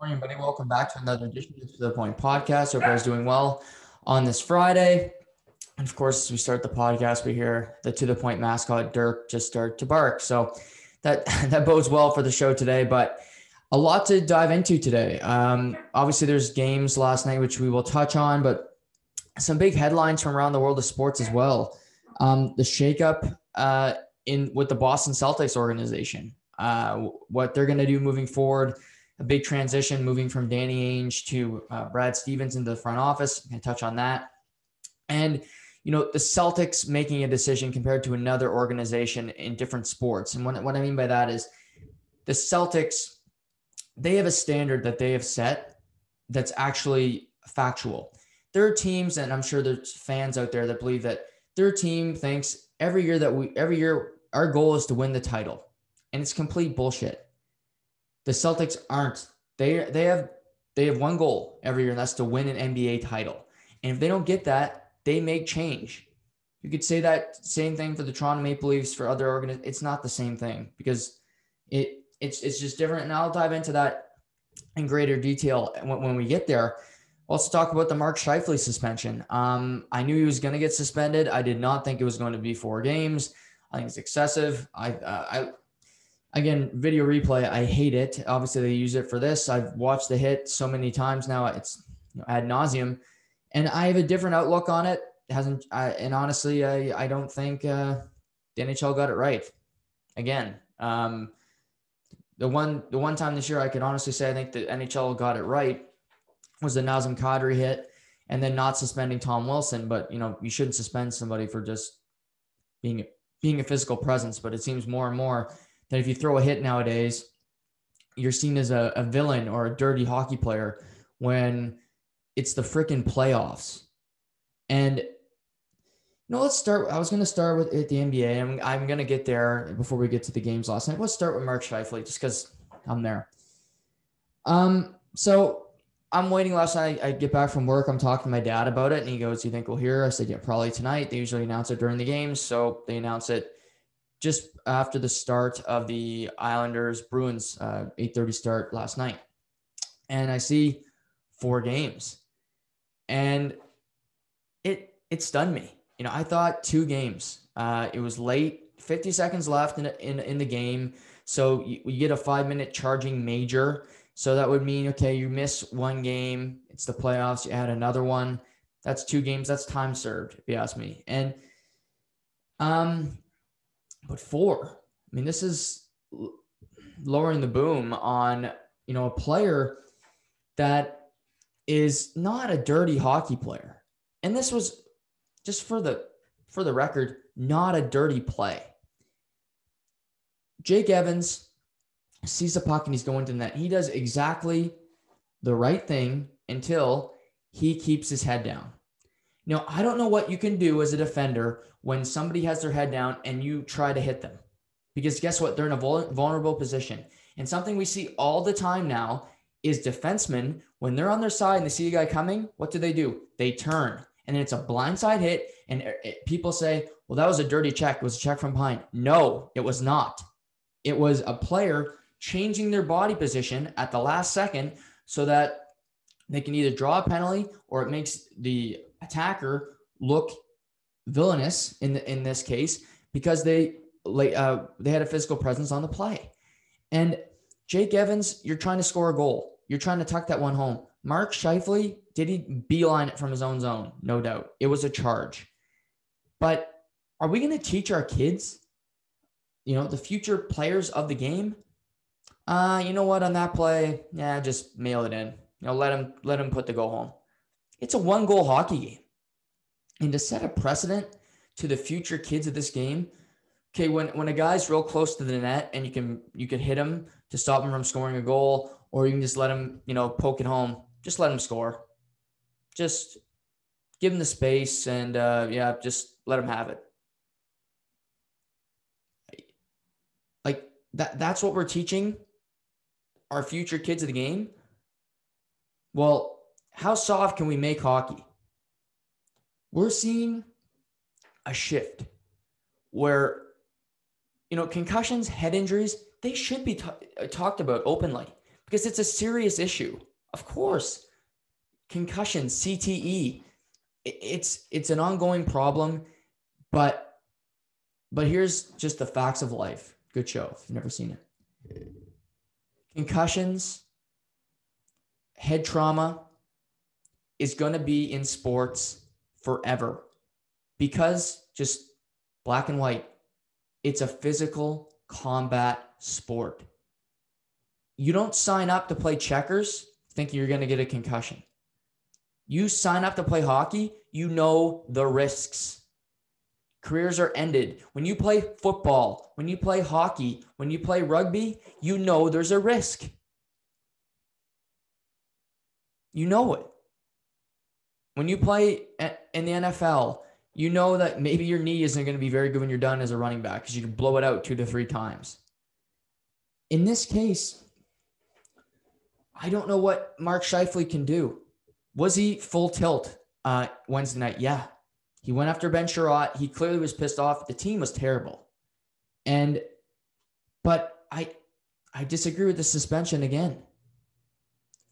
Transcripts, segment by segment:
Morning, buddy. Welcome back to another edition of the To the Point Podcast. Hope everyone's doing well on this Friday. And of course, as we start the podcast, we hear the To the Point mascot Dirk just start to bark. So that that bodes well for the show today. But a lot to dive into today. Um, obviously, there's games last night which we will touch on, but some big headlines from around the world of sports as well. Um, the shakeup uh, in with the Boston Celtics organization, uh, what they're going to do moving forward a big transition moving from Danny Ainge to uh, Brad Stevens into the front office. I'm going to touch on that. And, you know, the Celtics making a decision compared to another organization in different sports. And what, what I mean by that is the Celtics, they have a standard that they have set that's actually factual. There are teams, and I'm sure there's fans out there that believe that their team thinks every year that we, every year, our goal is to win the title. And it's complete bullshit the Celtics aren't. They they have they have one goal every year, and that's to win an NBA title. And if they don't get that, they make change. You could say that same thing for the Toronto Maple Leafs for other organizations. It's not the same thing because it it's it's just different. And I'll dive into that in greater detail when, when we get there. Let's talk about the Mark Scheifele suspension. Um, I knew he was going to get suspended. I did not think it was going to be four games. I think it's excessive. I uh, I again, video replay, I hate it. Obviously, they use it for this. I've watched the hit so many times now; it's you know, ad nauseum, and I have a different outlook on it. it hasn't I, and honestly, I I don't think uh, the NHL got it right. Again, um, the one the one time this year I could honestly say I think the NHL got it right was the Nazem Kadri hit, and then not suspending Tom Wilson. But you know, you shouldn't suspend somebody for just being being a physical presence. But it seems more and more that if you throw a hit nowadays, you're seen as a, a villain or a dirty hockey player when it's the freaking playoffs. And you know, let's start. I was going to start with at the NBA. I'm, I'm going to get there before we get to the games last night. Let's start with Mark Scheifele just because I'm there. Um, so I'm waiting last night. I get back from work. I'm talking to my dad about it, and he goes, "You think we'll hear?" I said, "Yeah, probably tonight." They usually announce it during the games, so they announce it just after the start of the Islanders Bruins uh, 8:30 start last night, and I see four games, and it it stunned me. You know, I thought two games. Uh, it was late, 50 seconds left in in, in the game, so you, you get a five minute charging major. So that would mean okay, you miss one game. It's the playoffs. You add another one. That's two games. That's time served, if you ask me. And um, but four. I mean, this is lowering the boom on you know a player that is not a dirty hockey player, and this was just for the for the record, not a dirty play. Jake Evans sees the puck and he's going to net. He does exactly the right thing until he keeps his head down. Now, I don't know what you can do as a defender when somebody has their head down and you try to hit them. Because guess what? They're in a vulnerable position. And something we see all the time now is defensemen, when they're on their side and they see a guy coming, what do they do? They turn. And it's a blindside hit. And it, people say, well, that was a dirty check. It was a check from behind. No, it was not. It was a player changing their body position at the last second so that they can either draw a penalty or it makes the attacker look villainous in the, in this case because they uh, they had a physical presence on the play. And Jake Evans, you're trying to score a goal. You're trying to tuck that one home. Mark Scheifele, did he beeline it from his own zone? No doubt. It was a charge. But are we going to teach our kids, you know, the future players of the game? Uh, you know what? On that play, yeah, just mail it in. You know, let him let him put the goal home. It's a one goal hockey game. And to set a precedent to the future kids of this game, okay, when, when a guy's real close to the net and you can you can hit him to stop him from scoring a goal, or you can just let him, you know, poke it home, just let him score. Just give him the space and uh, yeah, just let him have it. Like that that's what we're teaching our future kids of the game. Well, how soft can we make hockey? We're seeing a shift where, you know, concussions, head injuries, they should be t- talked about openly because it's a serious issue. Of course, concussion, CTE, it's it's an ongoing problem, but but here's just the facts of life. Good show. If you've never seen it. Concussions, head trauma is going to be in sports forever because just black and white, it's a physical combat sport. You don't sign up to play checkers thinking you're going to get a concussion. You sign up to play hockey, you know the risks. Careers are ended. When you play football, when you play hockey, when you play rugby, you know there's a risk. You know it. When you play in the NFL, you know that maybe your knee isn't going to be very good when you're done as a running back because you can blow it out two to three times. In this case, I don't know what Mark Scheifele can do. Was he full tilt uh, Wednesday night? Yeah. He went after Ben Chiarot. He clearly was pissed off. The team was terrible. And, but I, I disagree with the suspension again.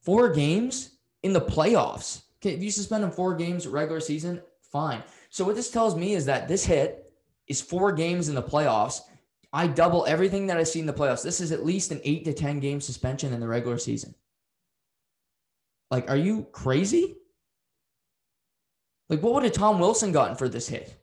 Four games in the playoffs. Okay, if you suspend him four games regular season, fine. So what this tells me is that this hit is four games in the playoffs. I double everything that I see in the playoffs. This is at least an eight to 10 game suspension in the regular season. Like, are you crazy? Like, what would have Tom Wilson gotten for this hit?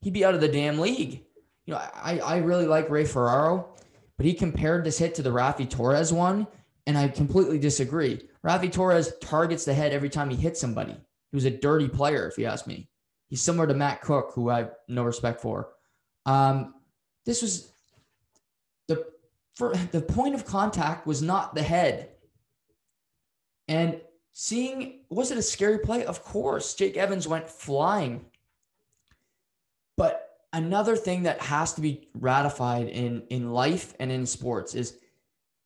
He'd be out of the damn league. You know, I, I really like Ray Ferraro, but he compared this hit to the Raffi Torres one, and I completely disagree. Raffi Torres targets the head every time he hits somebody. He was a dirty player, if you ask me. He's similar to Matt Cooke, who I have no respect for. Um, this was the for the point of contact was not the head. And seeing was it a scary play? Of course, Jake Evans went flying. But another thing that has to be ratified in in life and in sports is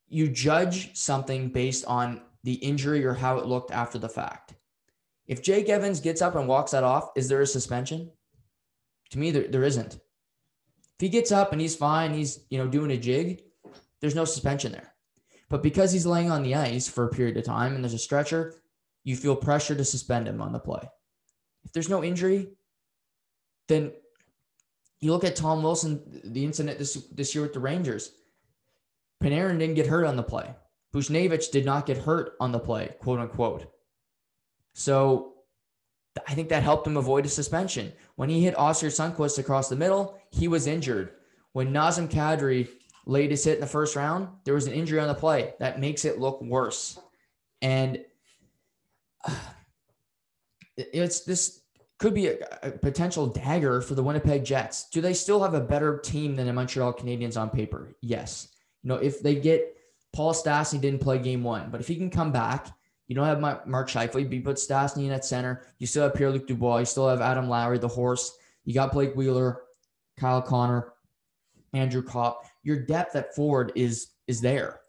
you judge something based on the injury or how it looked after the fact. If Jake Evans gets up and walks that off, is there a suspension? To me, there, there isn't. If he gets up and he's fine, he's you know doing a jig, there's no suspension there. But because he's laying on the ice for a period of time and there's a stretcher, you feel pressure to suspend him on the play. If there's no injury, then you look at Tom Wilson, the incident this, this year with the Rangers. Panarin didn't get hurt on the play. Buchnevich did not get hurt on the play, quote unquote. So I think that helped him avoid a suspension. When he hit Oskar Sundqvist across the middle, he was injured. When Nazem Kadri laid his hit in the first round, there was an injury on the play. That makes it look worse. And uh, it's this could be a, a, potential dagger for the Winnipeg Jets. Do they still have a better team than the Montreal Canadiens on paper? Yes. You know, if they get Paul Stastny didn't play game one, but if he can come back, you don't have Mark Scheifele, you put Stastny in at center. You still have Pierre-Luc Dubois. You still have Adam Lowry, the horse. You got Blake Wheeler, Kyle Connor, Andrew Copp your depth at forward is is there.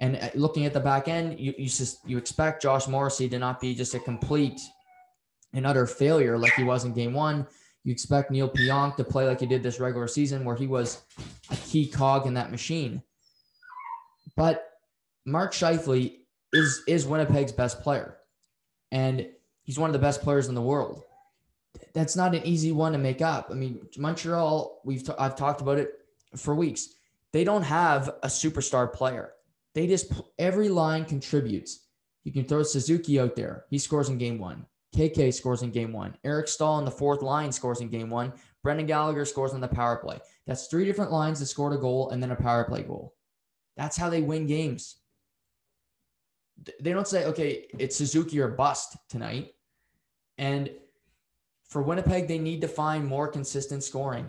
And uh, looking at the back end, you you just you expect Josh Morrissey to not be just a complete and utter failure like he was in game one. You expect Neal Pionk to play like he did this regular season, where he was a key cog in that machine. But Mark Scheifele is is Winnipeg's best player, and he's one of the best players in the world. That's not an easy one to make up. I mean, Montreal, we've t- I've talked about it for weeks. They don't have a superstar player. They just every line contributes. You can throw Suzuki out there. He scores in game one. KK scores in game one. Eric Staal on the fourth line scores in game one. Brendan Gallagher scores on the power play. That's three different lines that scored a goal and then a power play goal. That's how they win games. They don't say, okay, it's Suzuki or bust tonight. And for Winnipeg, they need to find more consistent scoring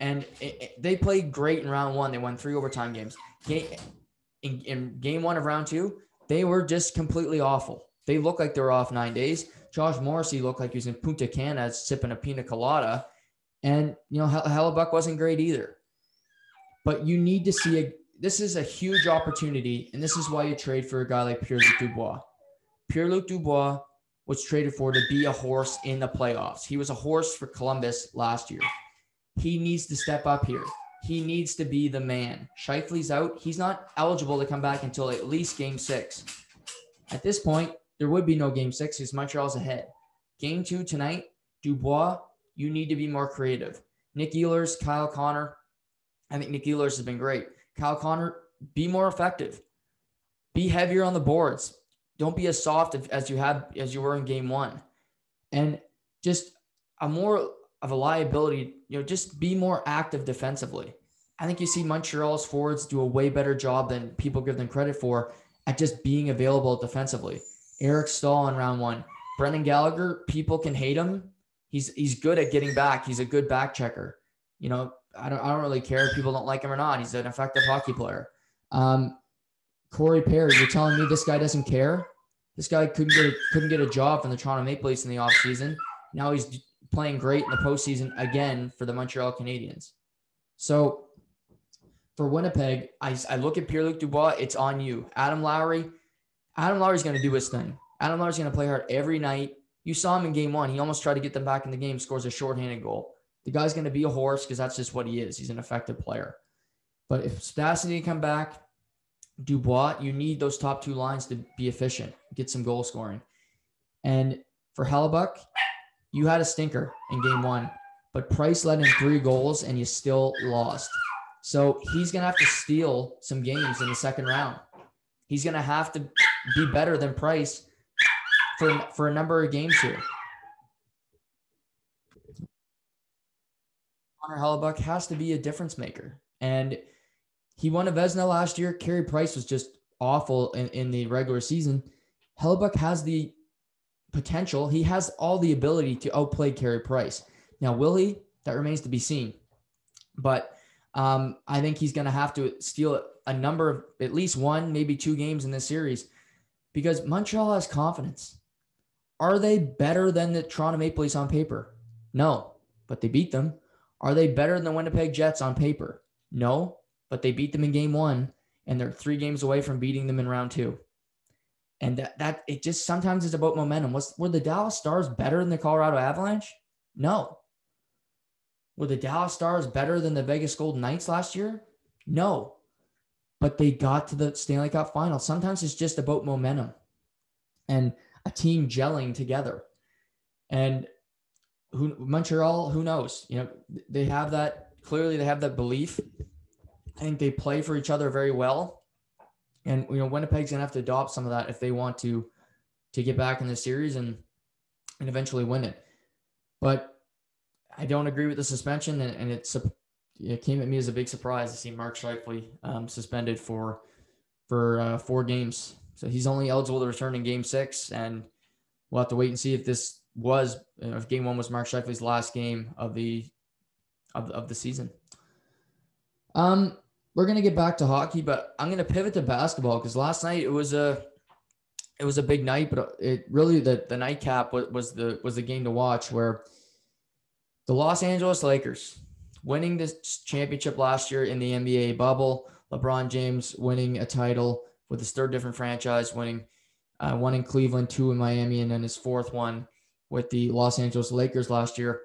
and it, it, they played great in round one. They won three overtime games. Game, in, in game one of round two, they were just completely awful. They looked like they were off nine days. Josh Morrissey looked like he was in Punta Cana sipping a pina colada. And, you know, Hellebuyck wasn't great either. But you need to see a, this is a huge opportunity. And this is why you trade for a guy like Pierre Luc Dubois. Pierre Luc Dubois was traded for to be a horse in the playoffs. He was a horse for Columbus last year. He needs to step up here. he needs to be the man. Scheifele's out. He's not eligible to come back until at least game six. At this point, there would be no game six because Montreal's ahead. Game two tonight, Dubois, you need to be more creative. Nick Ehlers, Kyle Connor. I think Nick Ehlers has been great. Kyle Connor, be more effective. Be heavier on the boards. Don't be as soft as you have as you were in game one. And just a more of a liability, you know, just be more active defensively. I think you see Montreal's forwards do a way better job than people give them credit for at just being available defensively. Eric Staal in round one. Brendan Gallagher, people can hate him. He's he's good at getting back. He's a good back checker. You know, I don't I don't really care if people don't like him or not. He's an effective hockey player. Um, Corey Perry, you're telling me this guy doesn't care? This guy couldn't get a, couldn't get a job from the Toronto Maple Leafs in the offseason. Now he's playing great in the postseason again for the Montreal Canadiens. So for Winnipeg, I, I look at Pierre Luc Dubois, it's on you. Adam Lowry, Adam Lowry's going to do his thing. Adam Lowry's going to play hard every night. You saw him in game one. He almost tried to get them back in the game, scores a shorthanded goal. The guy's going to be a horse because that's just what he is. He's an effective player. But if Stastny come back, Dubois, you need those top two lines to be efficient, get some goal scoring. And for Hellebuyck, you had a stinker in game one, but Price led in three goals and you still lost. So he's going to have to steal some games in the second round. He's going to have to be better than Price for, for a number of games here. Connor Hellebuyck has to be a difference maker. And he won a Vezina last year. Carey Price was just awful in, in the regular season. Hellebuyck has the potential. He has all the ability to outplay Carey Price. Now, will he? That remains to be seen. But um, I think he's going to have to steal a number of at least one, maybe two games in this series because Montreal has confidence. Are they better than the Toronto Maple Leafs on paper? No, but they beat them. Are they better than the Winnipeg Jets on paper? No, but they beat them in game one and they're three games away from beating them in round two. And that, that it just sometimes is about momentum. Was were the Dallas Stars better than the Colorado Avalanche? No. Were the Dallas Stars better than the Vegas Golden Knights last year? No. But they got to the Stanley Cup final. Sometimes it's just about momentum and a team gelling together. And who Montreal, who knows? You know, they have that clearly they have that belief. I think they play for each other very well. And you know, Winnipeg's gonna have to adopt some of that if they want to to get back in the series and and eventually win it. But I don't agree with the suspension, and, and it's it came at me as a big surprise to see Mark Scheifele um, suspended for for uh, four games. So he's only eligible to return in Game Six, and we'll have to wait and see if this was you know, Game One was Mark Scheifele's last game of the of, of the season. Um, we're gonna get back to hockey, but I'm gonna pivot to basketball because last night it was a it was a big night, but it really the the nightcap was, was the was the game to watch where the Los Angeles Lakers winning this championship last year in the NBA bubble, LeBron James winning a title with his third different franchise, winning uh, one in Cleveland, two in Miami, and then his fourth one with the Los Angeles Lakers last year.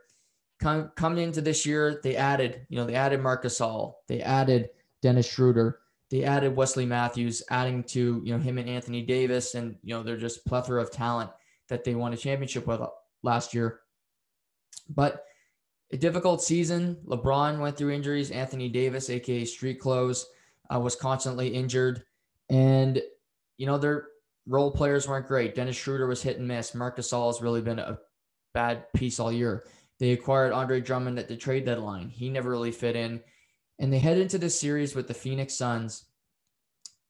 Come, coming into this year, they added, you know, they added Marc Gasol, they added Dennis Schroeder. They added Wesley Matthews, adding to you know him and Anthony Davis, and you know they're just plethora of talent that they won a championship with last year. But a difficult season. LeBron went through injuries. Anthony Davis, aka Street Clothes, uh, was constantly injured, and you know their role players weren't great. Dennis Schroeder was hit and miss. Marc Gasol has really been a bad piece all year. They acquired Andre Drummond at the trade deadline. He never really fit in and they head into this series with the Phoenix Suns.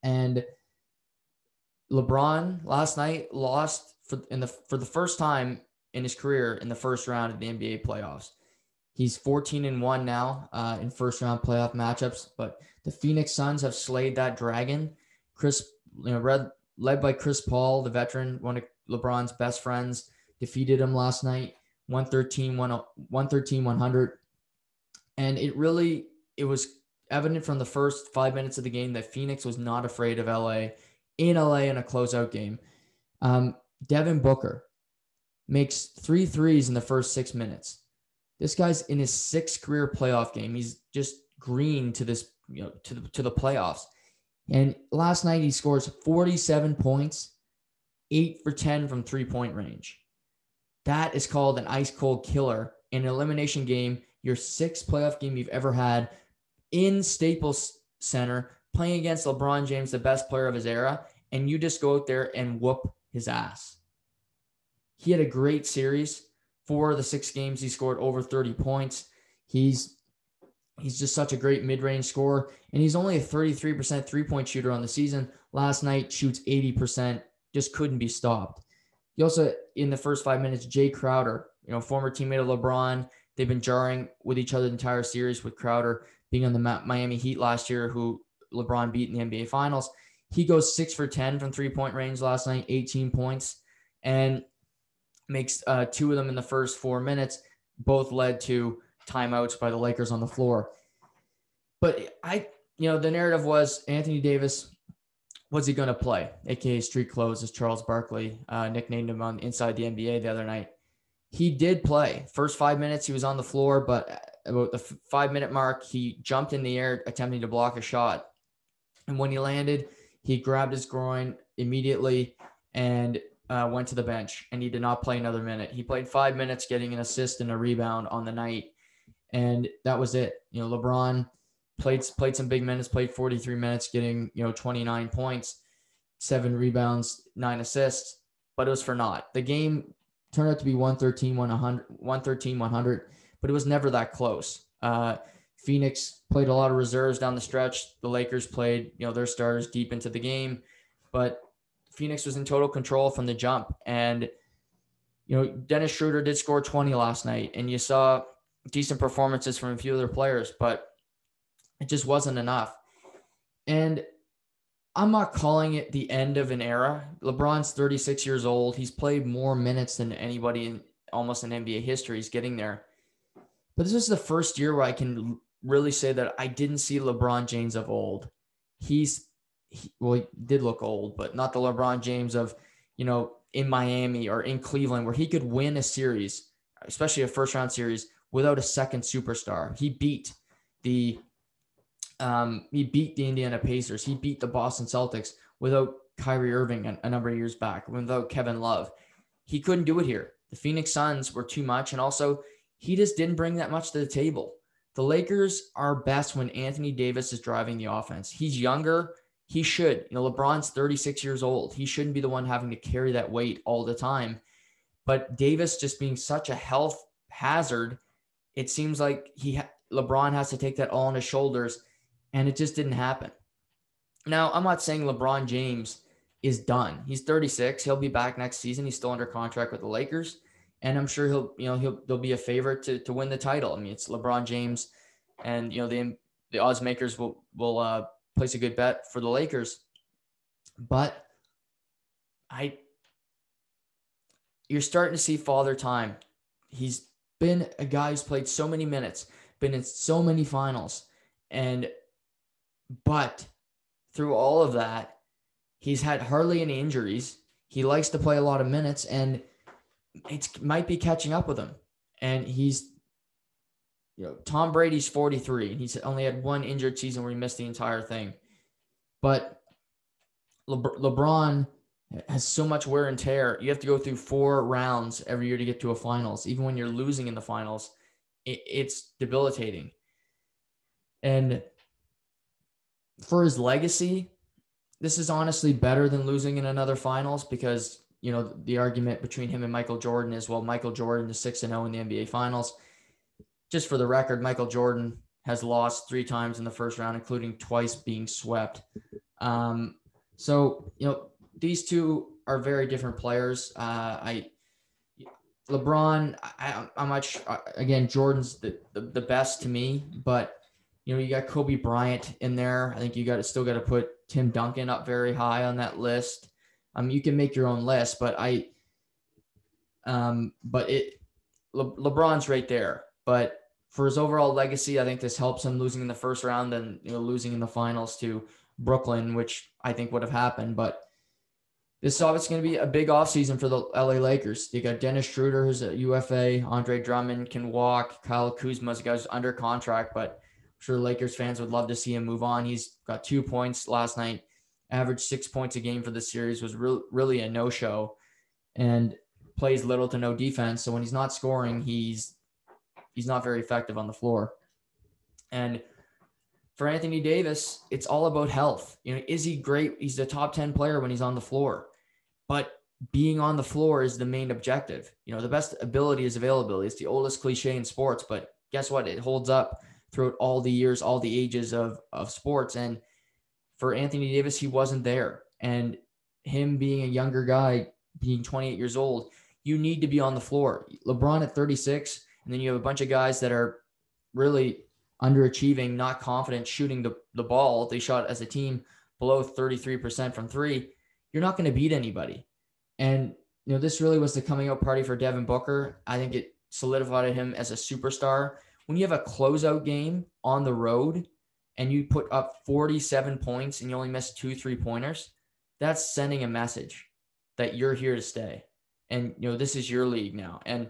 And LeBron last night lost for in the for the first time in his career in the first round of the NBA playoffs. He's 14 and 1 now uh, in first round playoff matchups, but the Phoenix Suns have slayed that dragon. Chris, you know, led, led by Chris Paul, the veteran, one of LeBron's best friends, defeated him last night, 113, 113 100. And it really it was evident from the first five minutes of the game that Phoenix was not afraid of LA in LA in a closeout game. Um, Devin Booker makes three threes in the first six minutes. This guy's in his sixth career playoff game. He's just green to this, you know, to the to the playoffs. And last night he scores 47 points, eight for 10 from three point range. That is called an ice cold killer in an elimination game, your sixth playoff game you've ever had in Staples Center, playing against LeBron James, the best player of his era, and you just go out there and whoop his ass. He had a great series. Four of the six games, he scored over 30 points. He's he's just such a great mid-range scorer, and he's only a 33% three-point shooter on the season. Last night shoots 80%, just couldn't be stopped. He also in the first five minutes, Jae Crowder, you know, former teammate of LeBron. They've been jarring with each other the entire series with Crowder being on the Miami Heat last year, who LeBron beat in the NBA Finals. He goes six for 10 from three point range last night, 18 points, and makes uh, two of them in the first four minutes. Both led to timeouts by the Lakers on the floor. But I, you know, the narrative was Anthony Davis was he going to play? AKA street clothes, as Charles Barkley uh, nicknamed him on Inside the NBA the other night. He did play. First five minutes, he was on the floor, but about the five minute mark, he jumped in the air attempting to block a shot. And when he landed, he grabbed his groin immediately and uh, went to the bench. And he did not play another minute. He played five minutes, getting an assist and a rebound on the night. And that was it. You know, LeBron played played some big minutes, played 43 minutes, getting you know 29 points, seven rebounds, nine assists, but it was for naught. The game turned out to be 113 100 113 100, but it was never that close. Uh, Phoenix played a lot of reserves down the stretch. The Lakers played you know their starters deep into the game, but Phoenix was in total control from the jump. And you know Dennis Schroeder did score 20 last night, and you saw decent performances from a few other players, but it just wasn't enough. And I'm not calling it the end of an era. LeBron's 36 years old. He's played more minutes than anybody in almost in NBA history. He's getting there. But this is the first year where I can really say that I didn't see LeBron James of old. He's he, well, he did look old, but not the LeBron James of, you know, in Miami or in Cleveland where he could win a series, especially a first round series without a second superstar. He beat the um, he beat the Indiana Pacers. He beat the Boston Celtics without Kyrie Irving a, a number of years back, without Kevin Love. He couldn't do it here. The Phoenix Suns were too much. And also, he just didn't bring that much to the table. The Lakers are best when Anthony Davis is driving the offense. He's younger. He should. You know, LeBron's 36 years old. He shouldn't be the one having to carry that weight all the time. But Davis just being such a health hazard, it seems like he LeBron has to take that all on his shoulders and it just didn't happen. Now, I'm not saying LeBron James is done. He's 36. He'll be back next season. He's still under contract with the Lakers, and I'm sure he'll, you know, he'll they'll be a favorite to to win the title. I mean, it's LeBron James, and you know the the odds makers will will uh, place a good bet for the Lakers. But I, you're starting to see father time. He's been a guy who's played so many minutes, been in so many finals, and but through all of that, he's had hardly any injuries. He likes to play a lot of minutes, and it might be catching up with him. And he's, you know, Tom Brady's 43, and he's only had one injured season where he missed the entire thing. But Le- LeBron has so much wear and tear. You have to go through four rounds every year to get to a finals. Even when you're losing in the finals, it, it's debilitating. And for his legacy, this is honestly better than losing in another finals because you know the argument between him and Michael Jordan is well Michael Jordan is 6 and 0 in the NBA finals. Just for the record, Michael Jordan has lost 3 times in the first round including twice being swept. Um, so, you know, these two are very different players. Uh, I LeBron, I, am much again Jordan's the, the, the best to me, but you know, you got Kobe Bryant in there. I think you got to still got to put Tim Duncan up very high on that list. Um, you can make your own list, but I, um, but it, Le- LeBron's right there. But for his overall legacy, I think this helps him losing in the first round and you know losing in the finals to Brooklyn, which I think would have happened. But this is obviously going to be a big offseason for the LA Lakers. You got Dennis Schroeder, who's a UFA. Andre Drummond can walk. Kyle Kuzma's a guy who's under contract, but sure Lakers fans would love to see him move on. He's got two points last night, averaged six points a game for the series, was re- really a no show, and plays little to no defense. So when he's not scoring, he's he's not very effective on the floor. And for Anthony Davis, it's all about health. You know, is he great? He's the top 10 player when he's on the floor. But being on the floor is the main objective. You know, the best ability is availability. It's the oldest cliche in sports, but guess what? It holds up throughout all the years, all the ages of of sports. And for Anthony Davis, he wasn't there. And him being a younger guy, being 28 years old, you need to be on the floor. LeBron at 36, and then you have a bunch of guys that are really underachieving, not confident shooting the, the ball. They shot as a team below 33% from three. You're not going to beat anybody. And, you know, this really was the coming out party for Devin Booker. I think it solidified him as a superstar. When you have a closeout game on the road and you put up 47 points and you only miss two three pointers, that's sending a message that you're here to stay. And, you know, this is your league now. And,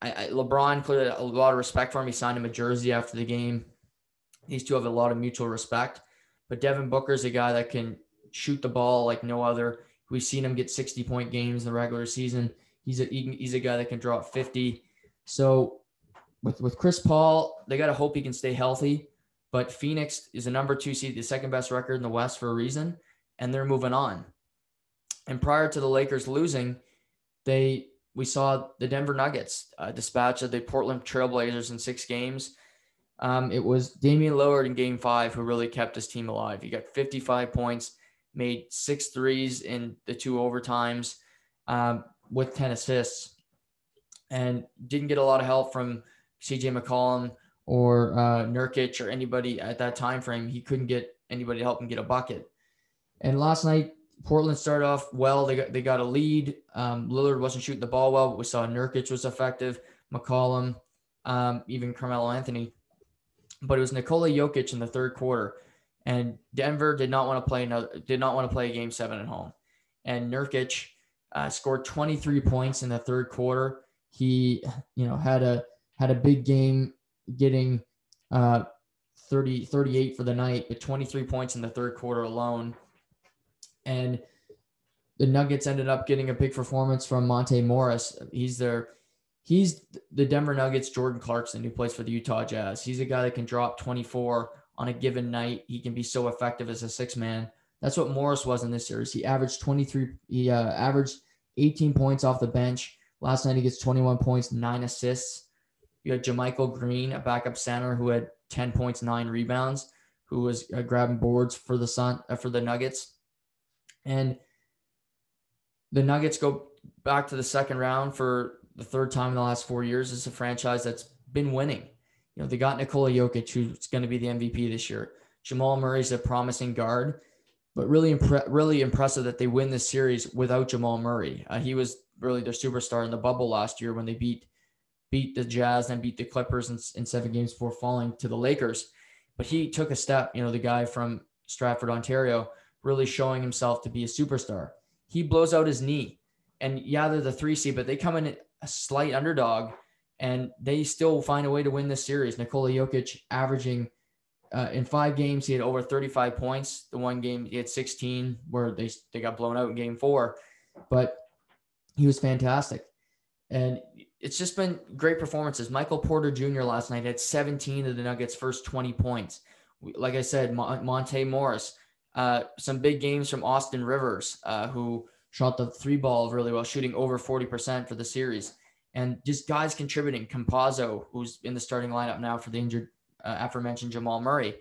I, I, LeBron clearly a lot of respect for him. He signed him a jersey after the game. These two have a lot of mutual respect. But Devin Booker is a guy that can shoot the ball like no other. We've seen him get 60 point games in the regular season. He's a he's a guy that can drop 50. So with with Chris Paul, they got to hope he can stay healthy. But Phoenix is a number two seed, the second best record in the West for a reason, and they're moving on. And prior to the Lakers losing, they we saw the Denver Nuggets uh, dispatch of the Portland Trailblazers in six games. Um, it was Damian Lillard in game five who really kept his team alive. He got 55 points, made six threes in the two overtimes um, with 10 assists, and didn't get a lot of help from CJ McCollum or uh, Nurkic or anybody at that time frame. He couldn't get anybody to help him get a bucket. And last night, Portland started off well. They got they got a lead. Um, Lillard wasn't shooting the ball well, but we saw Nurkic was effective, McCollum, um, even Carmelo Anthony. But it was Nikola Jokic in the third quarter, and Denver did not want to play another, did not want to play a game seven at home. And Nurkic uh, scored 23 points in the third quarter. He, you know, had a had a big game, getting uh, 30 38 for the night, but 23 points in the third quarter alone and the Nuggets ended up getting a big performance from Monte Morris. He's their he's the Denver Nuggets Jordan Clarkson who plays for the Utah Jazz. He's a guy that can drop 24 on a given night. He can be so effective as a six man. That's what Morris was in this series. He averaged 23 he uh, averaged 18 points off the bench. Last night he gets 21 points, 9 assists. You had JaMychal Green, a backup center who had 10 points, 9 rebounds, who was uh, grabbing boards for the Sun uh, for the Nuggets. And the Nuggets go back to the second round for the third time in the last four years. It's a franchise that's been winning. You know, they got Nikola Jokic, who's going to be the MVP this year. Jamal Murray's a promising guard, but really, impre- really impressive that they win this series without Jamal Murray. Uh, he was really their superstar in the bubble last year when they beat beat the Jazz and beat the Clippers in, in seven games before falling to the Lakers. But he took a step. You know, the guy from Stratford, Ontario, really showing himself to be a superstar. He blows out his knee. And yeah, they're the three seed, but they come in a slight underdog and they still find a way to win this series. Nikola Jokic averaging uh, in five games, he had over 35 points. The one game he had 16 where they, they got blown out in game four, but he was fantastic. And it's just been great performances. Michael Porter Jr. last night had 17 of the Nuggets' first 20 points. Like I said, Monte Morris, uh, some big games from Austin Rivers, uh, who shot the three ball really well, shooting over 40% for the series. And just guys contributing. Campazzo, who's in the starting lineup now for the injured, uh, aforementioned Jamal Murray.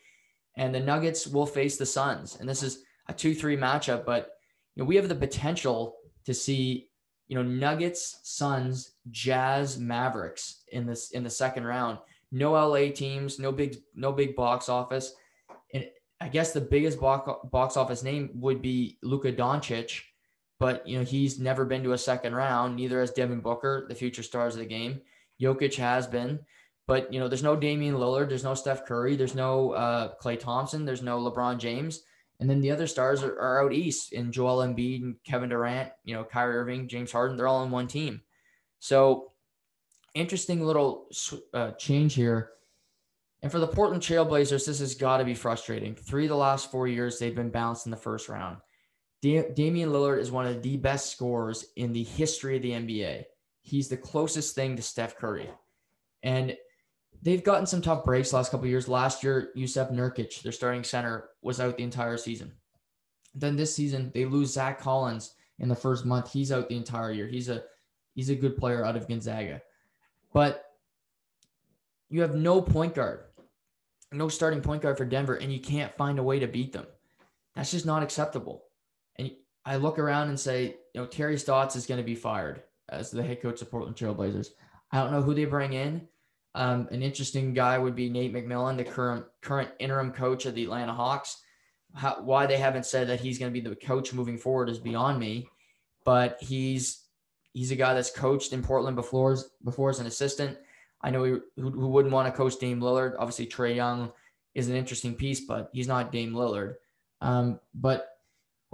And the Nuggets will face the Suns. And this is a 2 3 matchup, but you know, we have the potential to see you know Nuggets, Suns, Jazz, Mavericks in this in the second round. No LA teams, no big no big box office. And I guess the biggest box, box office name would be Luka Doncic, but you know he's never been to a second round. Neither has Devin Booker, the future stars of the game. Jokic has been, but you know there's no Damian Lillard, there's no Steph Curry, there's no uh, Klay Thompson, there's no LeBron James, and then the other stars are, are out east in Joel Embiid and Kevin Durant, you know Kyrie Irving, James Harden. They're all on one team. So interesting little uh, change here And for the Portland Trailblazers, this has got to be frustrating. Three of the last four years, they've been bounced in the first round. Da- Damian Lillard is one of the best scorers in the history of the NBA. He's the closest thing to Steph Curry. And they've gotten some tough breaks last couple years. Last year, Jusuf Nurkic, their starting center, was out the entire season. Then this season, they lose Zach Collins in the first month. He's out the entire year. He's a he's a good player out of Gonzaga. But you have no point guard, no starting point guard for Denver, and you can't find a way to beat them. That's just not acceptable. I look around and say, you know, Terry Stotts is going to be fired as the head coach of Portland Trailblazers. I don't know who they bring in. Um, an interesting guy would be Nate McMillan, the current current interim coach of the Atlanta Hawks. How, why they haven't said that he's going to be the coach moving forward is beyond me, but he's he's a guy that's coached in Portland before before as an assistant. I know he, who, who wouldn't want to coach Dame Lillard. Obviously, Trae Young is an interesting piece, but he's not Dame Lillard. Um, but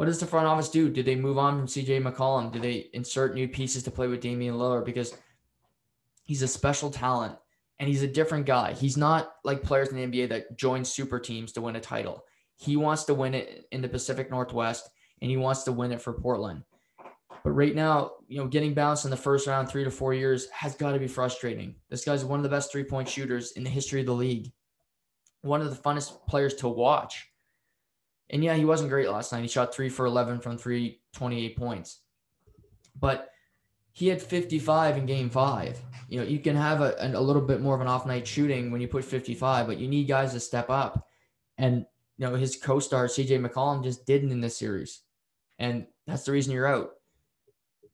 what does the front office do? Did they move on from CJ McCollum? Do they insert new pieces to play with Damian Lillard? Because he's a special talent and he's a different guy. He's not like players in the NBA that join super teams to win a title. He wants to win it in the Pacific Northwest and he wants to win it for Portland. But right now, you know, getting bounced in the first round three to four years has got to be frustrating. This guy's one of the best three point shooters in the history of the league, one of the funnest players to watch. And yeah, he wasn't great last night. He shot three for 11 from three, 28 points. But he had 55 in game five. You know, you can have a, a little bit more of an off night shooting when you put 55, but you need guys to step up. And, you know, his co star, CJ McCollum, just didn't in this series. And that's the reason you're out.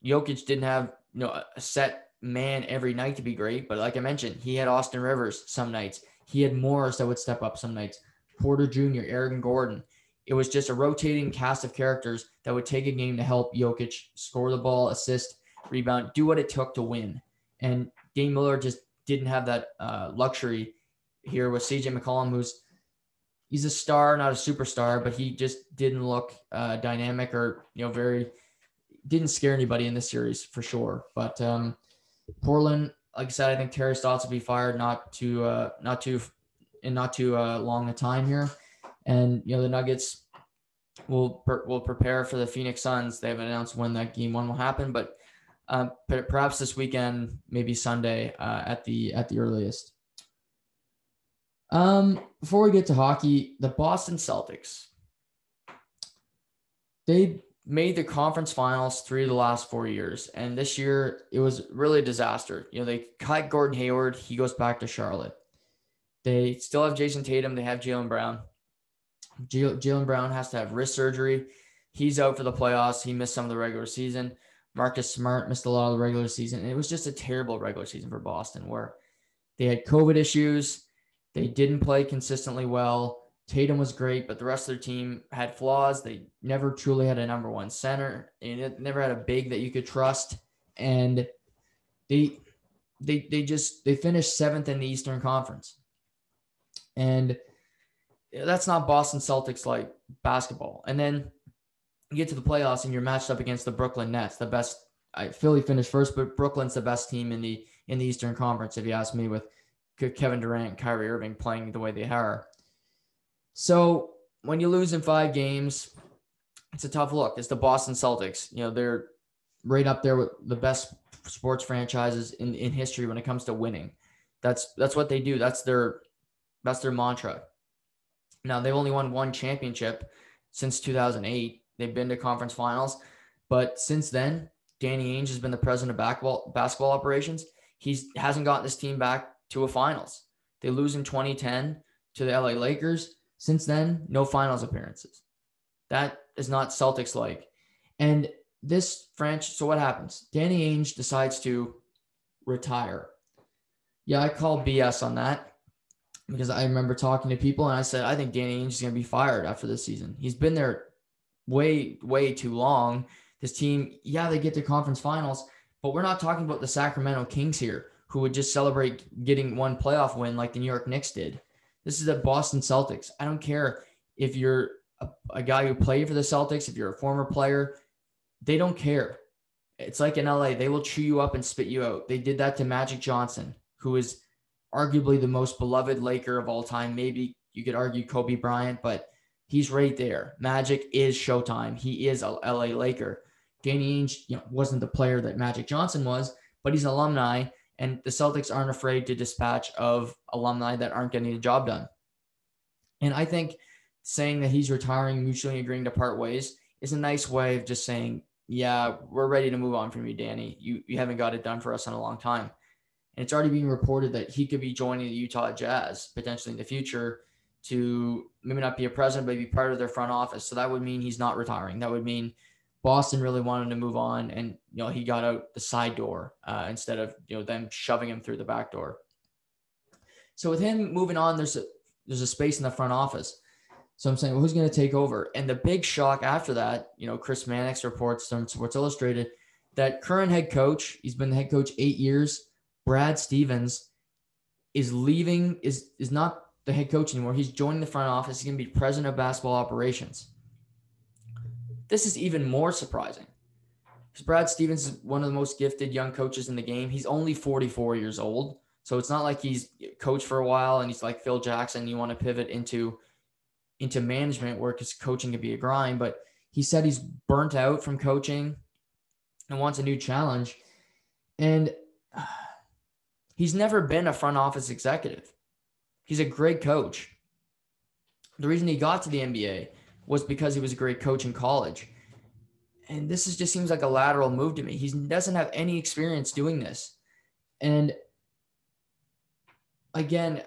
Jokic didn't have, you know, a set man every night to be great. But like I mentioned, he had Austin Rivers some nights. He had Morris that would step up some nights. Porter Jr., Aaron Gordon. It was just a rotating cast of characters that would take a game to help Jokic score the ball, assist, rebound, do what it took to win. And Dame Lillard just didn't have that uh, luxury here with CJ McCollum, who's he's a star, not a superstar, but he just didn't look uh, dynamic or you know very didn't scare anybody in this series for sure. But um, Portland, like I said, I think Terry Stotts will be fired not too uh, not too in not too uh, long a time here, and you know the Nuggets will will prepare for the Phoenix Suns. They haven't announced when that game one will happen, but um, perhaps this weekend, maybe Sunday uh, at the at the earliest. Um, before we get to hockey, the Boston Celtics. They made the conference finals three of the last four years, and this year it was really a disaster. You know, they cut Gordon Hayward; he goes back to Charlotte. They still have Jayson Tatum. They have Jaylen Brown. Jaylen Brown has to have wrist surgery. He's out for the playoffs. He missed some of the regular season. Marcus Smart missed a lot of the regular season. It was just a terrible regular season for Boston where they had COVID issues. They didn't play consistently well. Tatum was great, but the rest of their team had flaws. They never truly had a number one center and never had a big that you could trust. And they they they just they finished seventh in the Eastern Conference. And that's not Boston Celtics like basketball. And then you get to the playoffs and you're matched up against the Brooklyn Nets, the best. I, Philly finished first, but Brooklyn's the best team in the in the Eastern Conference, if you ask me, with Kevin Durant, Kyrie Irving playing the way they are. So when you lose in five games, it's a tough look. It's the Boston Celtics. You know they're right up there with the best sports franchises in, in history when it comes to winning. That's that's what they do. That's their that's their mantra. Now they've only won one championship since 2008 They've been to conference finals, but since then, Danny Ainge has been the president of basketball basketball operations. He hasn't gotten this team back to a finals. They lose in 2010 to the LA Lakers. Since then, no finals appearances. That is not Celtics like. And this French, so what happens? Danny Ainge decides to retire. Yeah, I call BS on that because I remember talking to people and I said, I think Danny Ainge is going to be fired after this season. He's been there way, way too long. This team, yeah, they get to conference finals, but we're not talking about the Sacramento Kings here who would just celebrate getting one playoff win like the New York Knicks did. This is the Boston Celtics. I don't care if you're a, a guy who played for the Celtics, if you're a former player, they don't care. It's like in LA, they will chew you up and spit you out. They did that to Magic Johnson, who is arguably the most beloved Laker of all time. Maybe you could argue Kobe Bryant, but he's right there. Magic is Showtime. He is a LA Laker. Danny Ainge you know, wasn't the player that Magic Johnson was, but he's alumni, and the Celtics aren't afraid to dispatch of alumni that aren't getting the job done. And I think saying that he's retiring, mutually agreeing to part ways, is a nice way of just saying, yeah, we're ready to move on from you, Danny. You you haven't got it done for us in a long time. And it's already being reported that he could be joining the Utah Jazz potentially in the future to maybe not be a president, but be part of their front office. So that would mean he's not retiring. That would mean Boston really wanted to move on, and you know he got out the side door uh, instead of you know them shoving him through the back door. So with him moving on, there's a there's a space in the front office. So I'm saying, well, who's going to take over? And the big shock after that, you know, Chris Mannix reports from Sports Illustrated that current head coach, he's been the head coach eight years, Brad Stevens, is leaving, is is not the head coach anymore. He's joining the front office. He's going to be president of basketball operations. This is even more surprising because Brad Stevens is one of the most gifted young coaches in the game. He's only 44 years old. So it's not like he's coached for a while and he's like Phil Jackson. You want to pivot into into management where because coaching can be a grind. But he said he's burnt out from coaching and wants a new challenge. And uh, he's never been a front office executive. He's a great coach. The reason he got to the NBA was because he was a great coach in college. And this is just seems like a lateral move to me. He doesn't have any experience doing this. And again,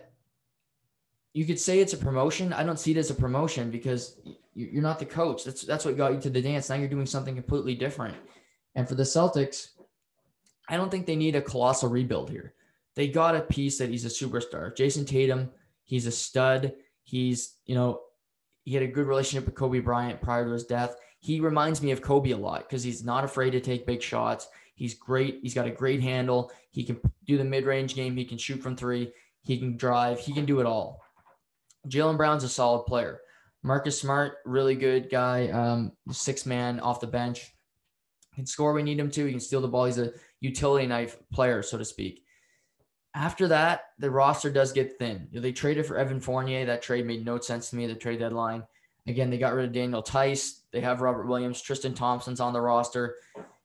you could say it's a promotion. I don't see it as a promotion because you're not the coach. That's that's what got you to the dance. Now you're doing something completely different. And for the Celtics, I don't think they need a colossal rebuild here. They got a piece that he's a superstar. Jayson Tatum, he's a stud. He's, you know, he had a good relationship with Kobe Bryant prior to his death. He reminds me of Kobe a lot because he's not afraid to take big shots. He's great. He's got a great handle. He can do the mid range game. He can shoot from three. He can drive. He can do it all. Jaylen Brown's a solid player. Marcus Smart, really good guy. Um, six man off the bench. Can score when you need him to. He can steal the ball. He's a utility knife player, so to speak. After that, the roster does get thin. They traded for Evan Fournier. That trade made no sense to me. The trade deadline. Again, they got rid of Daniel Theis. They have Robert Williams. Tristan Thompson's on the roster.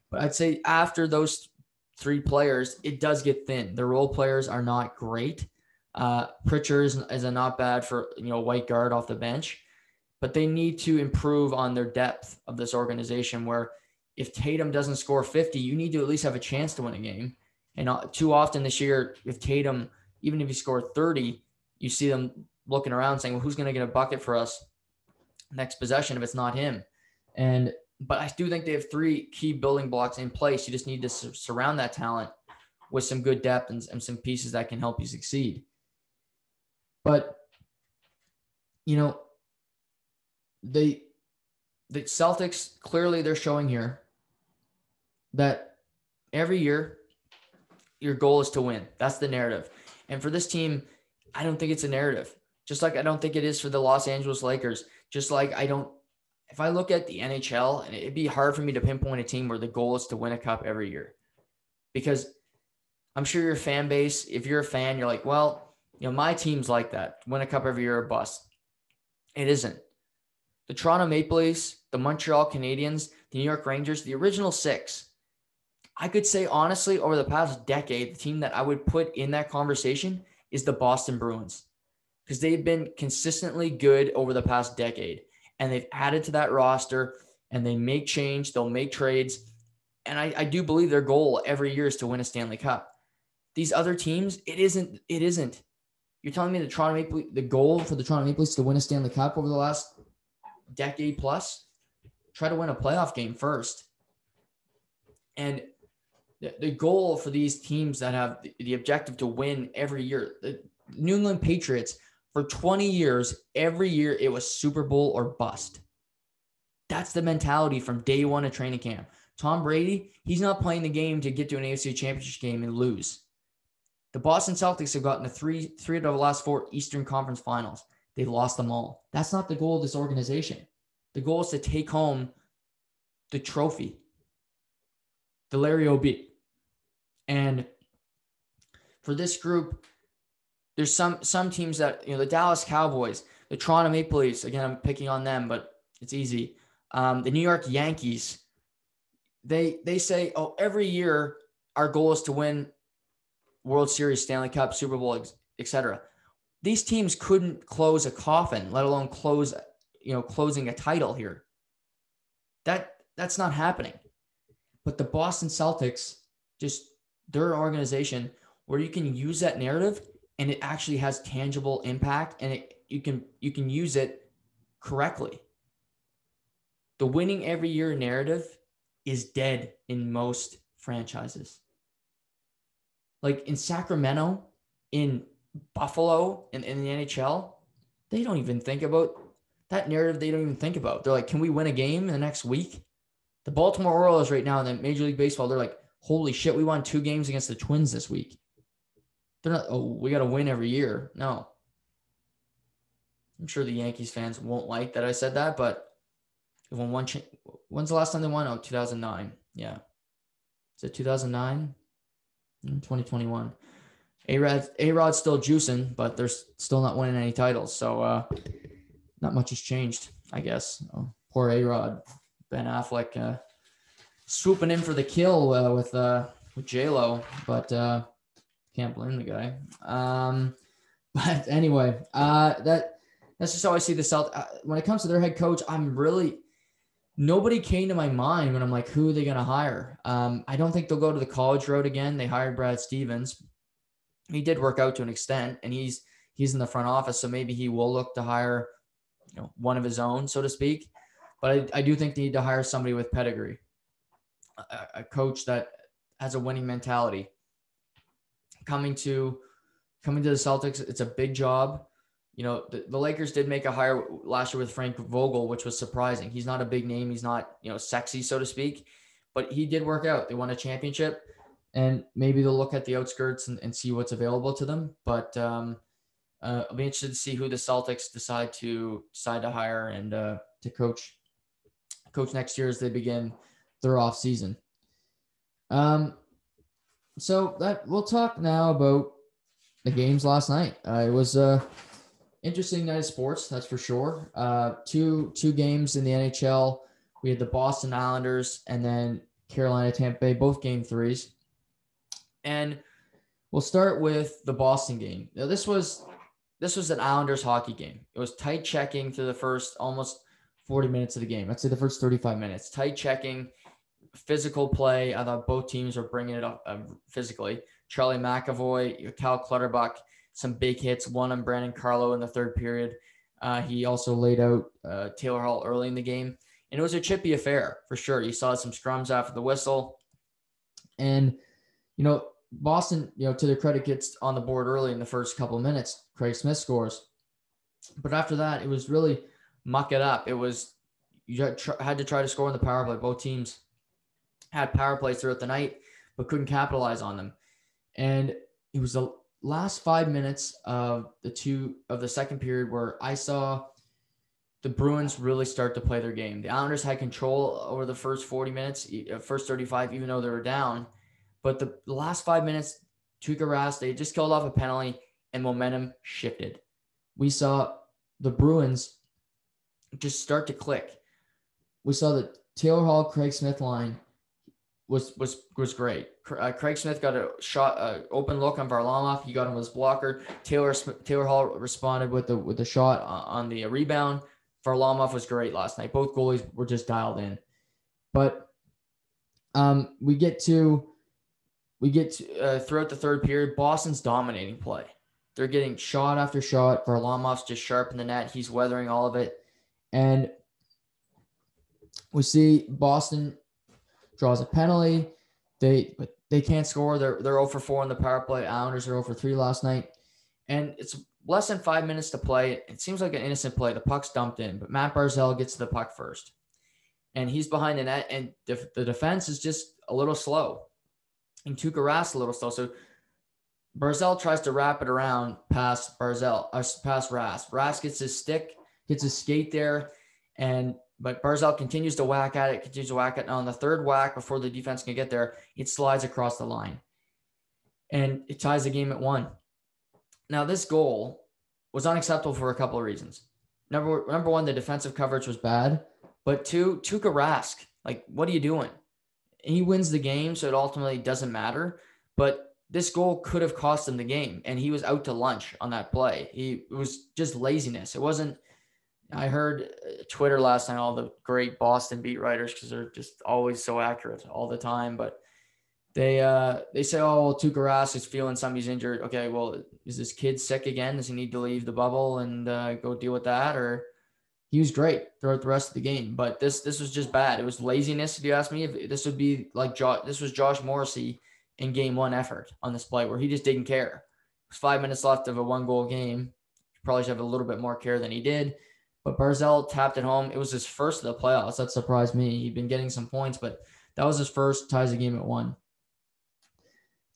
But I'd say after those three players, it does get thin. The role players are not great. Uh, Pritchard is, is a not bad for you know white guard off the bench, but they need to improve on their depth of this organization. Where if Tatum doesn't score 50, you need to at least have a chance to win a game. And uh, too often this year, if Tatum, even if he scored 30, you see them looking around saying, well, who's going to get a bucket for us next possession if it's not him? And, but I do think they have three key building blocks in place. You just need to surround that talent with some good depth and, and some pieces that can help you succeed. But, you know, they, the Celtics clearly they're showing here that every year your goal is to win. That's the narrative. And for this team, I don't think it's a narrative. Just like I don't think it is for the Los Angeles Lakers. Just like I don't if I look at the NHL, and it'd be hard for me to pinpoint a team where the goal is to win a cup every year. Because I'm sure your fan base, if you're a fan, you're like, well, you know, my team's like that. Win a cup every year or bust. It isn't. The Toronto Maple Leafs, the Montreal Canadiens, the New York Rangers, the original six I could say honestly, over the past decade, the team that I would put in that conversation is the Boston Bruins because they've been consistently good over the past decade and they've added to that roster and they make change, they'll make trades. And I, I do believe their goal every year is to win a Stanley Cup. These other teams, it isn't, it isn't. You're telling me the Toronto Maple the goal for the Toronto Maple Leafs to win a Stanley Cup over the last decade plus? Try to win a playoff game first. And the, the goal for these teams that have the, the objective to win every year, the New England Patriots, for 20 years, every year it was Super Bowl or bust. That's the mentality from day one of training camp. Tom Brady, he's not playing the game to get to an AFC championship game and lose. The Boston Celtics have gotten to three, three of the last four Eastern Conference finals. They lost them all. That's not the goal of this organization. The goal is to take home the trophy the Larry O'B. And for this group, there's some some teams that you know the Dallas Cowboys, the Toronto Maple Leafs. Again, I'm picking on them, but it's easy. Um, the New York Yankees. They they say, oh, every year our goal is to win World Series, Stanley Cup, Super Bowl, etc. These teams couldn't close a coffin, let alone close, you know, closing a title here. That that's not happening. But the Boston Celtics, just their organization, where you can use that narrative and it actually has tangible impact and it you can you can use it correctly. The winning every year narrative is dead in most franchises. Like in Sacramento, in Buffalo, in, in the NHL, they don't even think about that narrative. They don't even think about. They're like, can we win a game in the next week? The Baltimore Orioles right now in the Major League Baseball, they're like, holy shit, we won two games against the Twins this week. They're not, oh, we got to win every year. No. I'm sure the Yankees fans won't like that I said that, but won one. Cha- When's the last time they won? Oh, 2009. Yeah. Is it 2009? 2021. A-Rod, A-Rod's still juicing, but they're still not winning any titles. So uh, not much has changed, I guess. Oh, poor A-Rod. Ben Affleck uh, swooping in for the kill uh, with uh, with J-Lo, but uh, can't blame the guy. Um, but anyway, uh, that that's just how I see the South. Uh, when it comes to their head coach, I'm really nobody came to my mind when I'm like, who are they going to hire? Um, I don't think they'll go to the college road again. They hired Brad Stevens. He did work out to an extent, and he's he's in the front office, so maybe he will look to hire, you know, one of his own, so to speak. But I, I do think they need to hire somebody with pedigree, a, a coach that has a winning mentality coming to coming to the Celtics. It's a big job. You know, the, the Lakers did make a hire last year with Frank Vogel, which was surprising. He's not a big name. He's not, you know, sexy, so to speak, but he did work out. They won a championship and maybe they'll look at the outskirts and, and see what's available to them. But um, uh, I'll be interested to see who the Celtics decide to decide to hire and uh, to coach coach next year as they begin their off season. Um, so that we'll talk now about the games last night. Uh, it was a interesting night of sports, that's for sure. Uh, two two games in the NHL. We had the Boston Islanders and then Carolina Tampa Bay, both game threes. And we'll start with the Boston game. Now this was this was an Islanders hockey game. It was tight checking through the first almost 40 minutes of the game. I'd say the first 35 minutes. Tight checking physical play. I thought both teams were bringing it up uh, physically. Charlie McAvoy, Cal Clutterbuck, some big hits, one on Brandon Carlo in the third period. Uh, he also laid out uh, Taylor Hall early in the game. And it was a chippy affair for sure. You saw some scrums after the whistle. And, you know, Boston, you know, to their credit, gets on the board early in the first couple minutes. Craig Smith scores. But after that, it was really muck it up. It was, you had to try to score in the power play. Both teams had power plays throughout the night, but couldn't capitalize on them. And it was the last five minutes of the two of the second period where I saw the Bruins really start to play their game. The Islanders had control over the first 40 minutes, uh, first 35, even though they were down. But the, the last five minutes, Tuukka Rask, they just killed off a penalty and momentum shifted. We saw the Bruins just start to click. We saw the Taylor Hall, Craig Smith line was was was great. Uh, Craig Smith got a shot, uh, open look on Varlamov. He got him his blocker. Taylor Taylor Hall responded with the with the shot on the rebound. Varlamov was great last night. Both goalies were just dialed in. But um, we get to we get to, uh, throughout the third period. Boston's dominating play. They're getting shot after shot. Varlamov's just sharp in the net. He's weathering all of it, and we see Boston draws a penalty. They but they can't score. They're they're 0 for 4 in the power play. Islanders are 0 for 3 last night. And it's less than five minutes to play. It seems like an innocent play. The puck's dumped in, but Matt Barzal gets the puck first. And he's behind the net, and the, the defense is just a little slow. And Tuukka Rask a little slow. So Barzal tries to wrap it around past Barzal, uh, past Rask. Rask gets his stick, gets a skate there, and but Barzal continues to whack at it, continues to whack it. Now on the third whack, before the defense can get there, it slides across the line. And it ties the game at one. Now, this goal was unacceptable for a couple of reasons. Number number one, the defensive coverage was bad, but two, Tuukka Rask, like, what are you doing? He wins the game, so it ultimately doesn't matter. But this goal could have cost him the game, and he was out to lunch on that play. He it was just laziness. It wasn't. I heard uh, Twitter last night all the great Boston beat writers because they're just always so accurate all the time, but they uh they say, oh, well, Tuukka Rask is feeling somebody's injured. Okay, well, is this kid sick again? Does he need to leave the bubble and uh, go deal with that? Or he was great throughout the rest of the game, but this this was just bad. It was laziness. If you ask me, if this would be like this was Josh Morrissey in game one effort on this play where he just didn't care. It was five minutes left of a one goal game. Probably should have a little bit more care than he did. But Barzal tapped it home. It was his first of the playoffs. That surprised me. He'd been getting some points, but that was his first ties the game at one.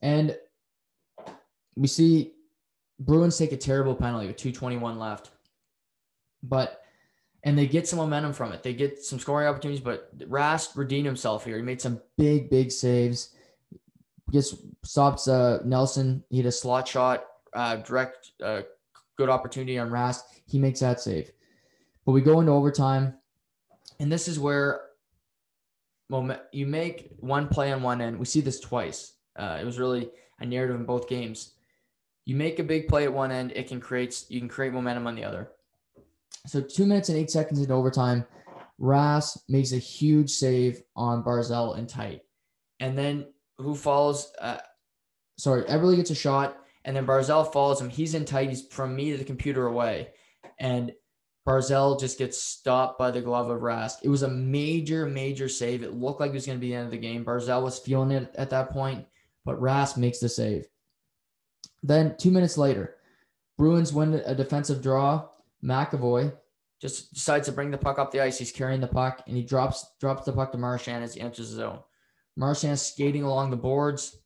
And we see Bruins take a terrible penalty with 221 left. But and they get some momentum from it. They get some scoring opportunities, but Rask redeemed himself here. He made some big, big saves. Gets stops uh, Nelson. He had a slot shot, uh, direct, uh, good opportunity on Rask. He makes that save. But we go into overtime, and this is where moment you make one play on one end. We see this twice. Uh, it was really a narrative in both games. You make a big play at one end, it can create you can create momentum on the other. So two minutes and eight seconds into overtime, Rask makes a huge save on Barzal and tight, and then who follows? Uh, sorry, Eberle gets a shot, and then Barzal follows him. He's in tight. He's from me to the computer away, and Barzal just gets stopped by the glove of Rask. It was a major, major save. It looked like it was going to be the end of the game. Barzal was feeling it at that point but Rask makes the save. Then two minutes later, Bruins win a defensive draw. McAvoy just decides to bring the puck up the ice. He's carrying the puck and he drops drops the puck to Marchand as he enters the zone. Marchand skating along the boards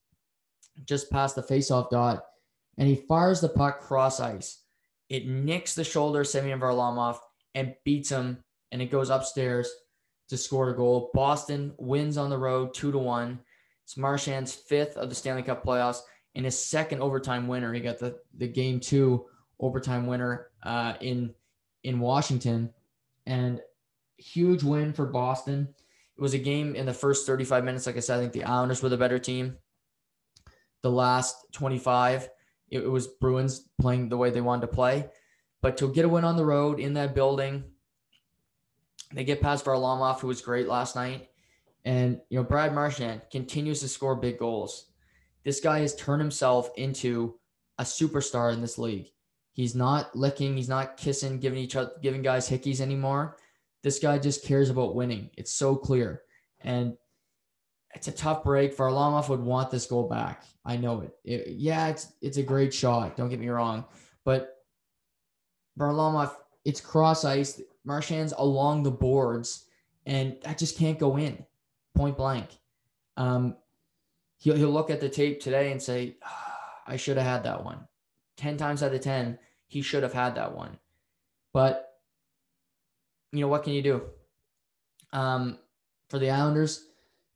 just past the faceoff dot, and he fires the puck cross ice. It nicks the shoulder of Semyon Varlamov and beats him, and it goes upstairs to score a goal. Boston wins on the road two to one. It's Marchand's fifth of the Stanley Cup playoffs and his second overtime winner. He got the, the game two overtime winner uh, in in Washington, and huge win for Boston. It was a game in the first 35 minutes. Like I said, I think the Islanders were the better team. The last 25, it, was Bruins playing the way they wanted to play. But to get a win on the road in that building, they get past Varlamov, who was great last night. And, you know, Brad Marchand continues to score big goals. This guy has turned himself into a superstar in this league. He's not licking, he's not kissing, giving each other, giving guys hickeys anymore. This guy just cares about winning. It's so clear. And it's a tough break. Varlamov would want this goal back. I know it. it. Yeah, it's it's a great shot. Don't get me wrong. But Varlamov, it's cross ice. Marchand's along the boards, and that just can't go in point blank. Um, he'll, he'll look at the tape today and say, oh, I should have had that one. 10 times out of 10, he should have had that one. But, you know, what can you do? Um, for the Islanders,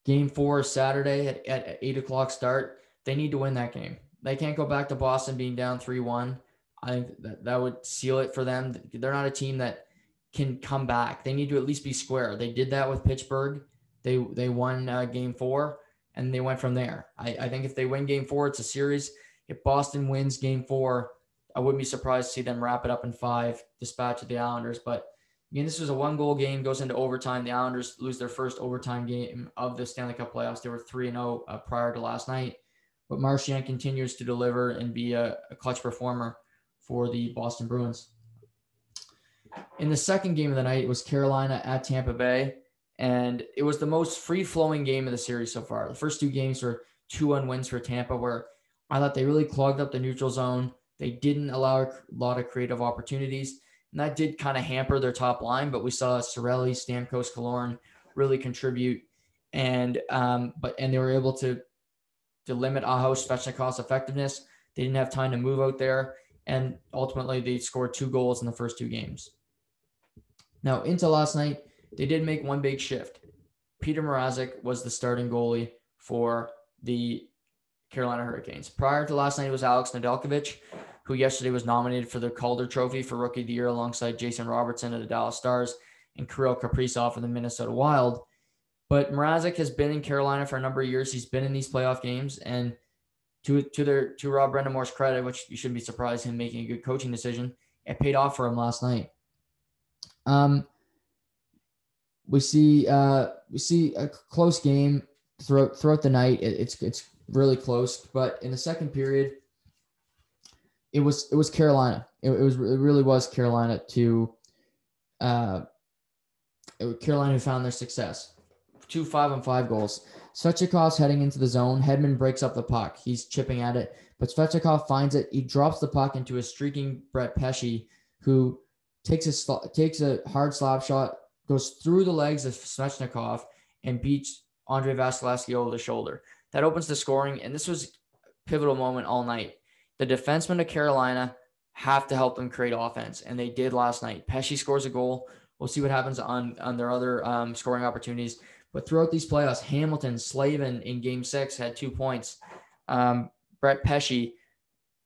game four Saturday at, at 8 o'clock start. They need to win that game. They can't go back to Boston being down 3 1. I think that, that would seal it for them. They're not a team that can come back. They need to at least be square. They did that with Pittsburgh. They they won uh, game four and they went from there. I, I think if they win game four, it's a series. If Boston wins game four, I wouldn't be surprised to see them wrap it up in five, dispatch of the Islanders. But again, this was a one goal game, goes into overtime. The Islanders lose their first overtime game of the Stanley Cup playoffs. They were 3 0 uh, prior to last night. But Marchand continues to deliver and be a, a clutch performer for the Boston Bruins. In the second game of the night, it was Carolina at Tampa Bay and it was the most free flowing game of the series so far. The first two games were two one wins for Tampa, where I thought they really clogged up the neutral zone. They didn't allow a lot of creative opportunities, and that did kind of hamper their top line. But we saw Cirelli, Stamkos, Killorn really contribute, and um, but and they were able to to limit Aho Svechnikov's effectiveness. They didn't have time to move out there, and ultimately they scored two goals in the first two games. Now into last night, they did make one big shift. Peter Mrazek was the starting goalie for the Carolina Hurricanes. Prior to last night, it was Alex Nedeljkovic, who yesterday was nominated for the Calder Trophy for Rookie of the Year alongside Jason Robertson of the Dallas Stars and Kirill Kaprizov of the Minnesota Wild. But Mrazek has been in Carolina for a number of years. He's been in these playoff games, and to to their to Rob Brind'Amour's credit, which you shouldn't be surprised him making a good coaching decision, it paid off for him last night. Um, we see uh, we see a close game throughout throughout the night. It, it's it's really close, but in the second period, it was it was Carolina. It, it was it really was Carolina to uh, Carolina who found their success. Two five on five goals. Svechnikov's heading into the zone. Hedman breaks up the puck. He's chipping at it, but Svechnikov finds it. He drops the puck into a streaking Brett Pesce, who takes a takes a hard slap shot, goes through the legs of Svechnikov, and beats Andrei Vasilevskiy over the shoulder. That opens the scoring, and this was pivotal moment all night. The defensemen of Carolina have to help them create offense, and they did last night. Pesce scores a goal. We'll see what happens on on their other um, scoring opportunities. But throughout these playoffs, Hamilton, Slavin in Game Six had two points. Um, Brett Pesce,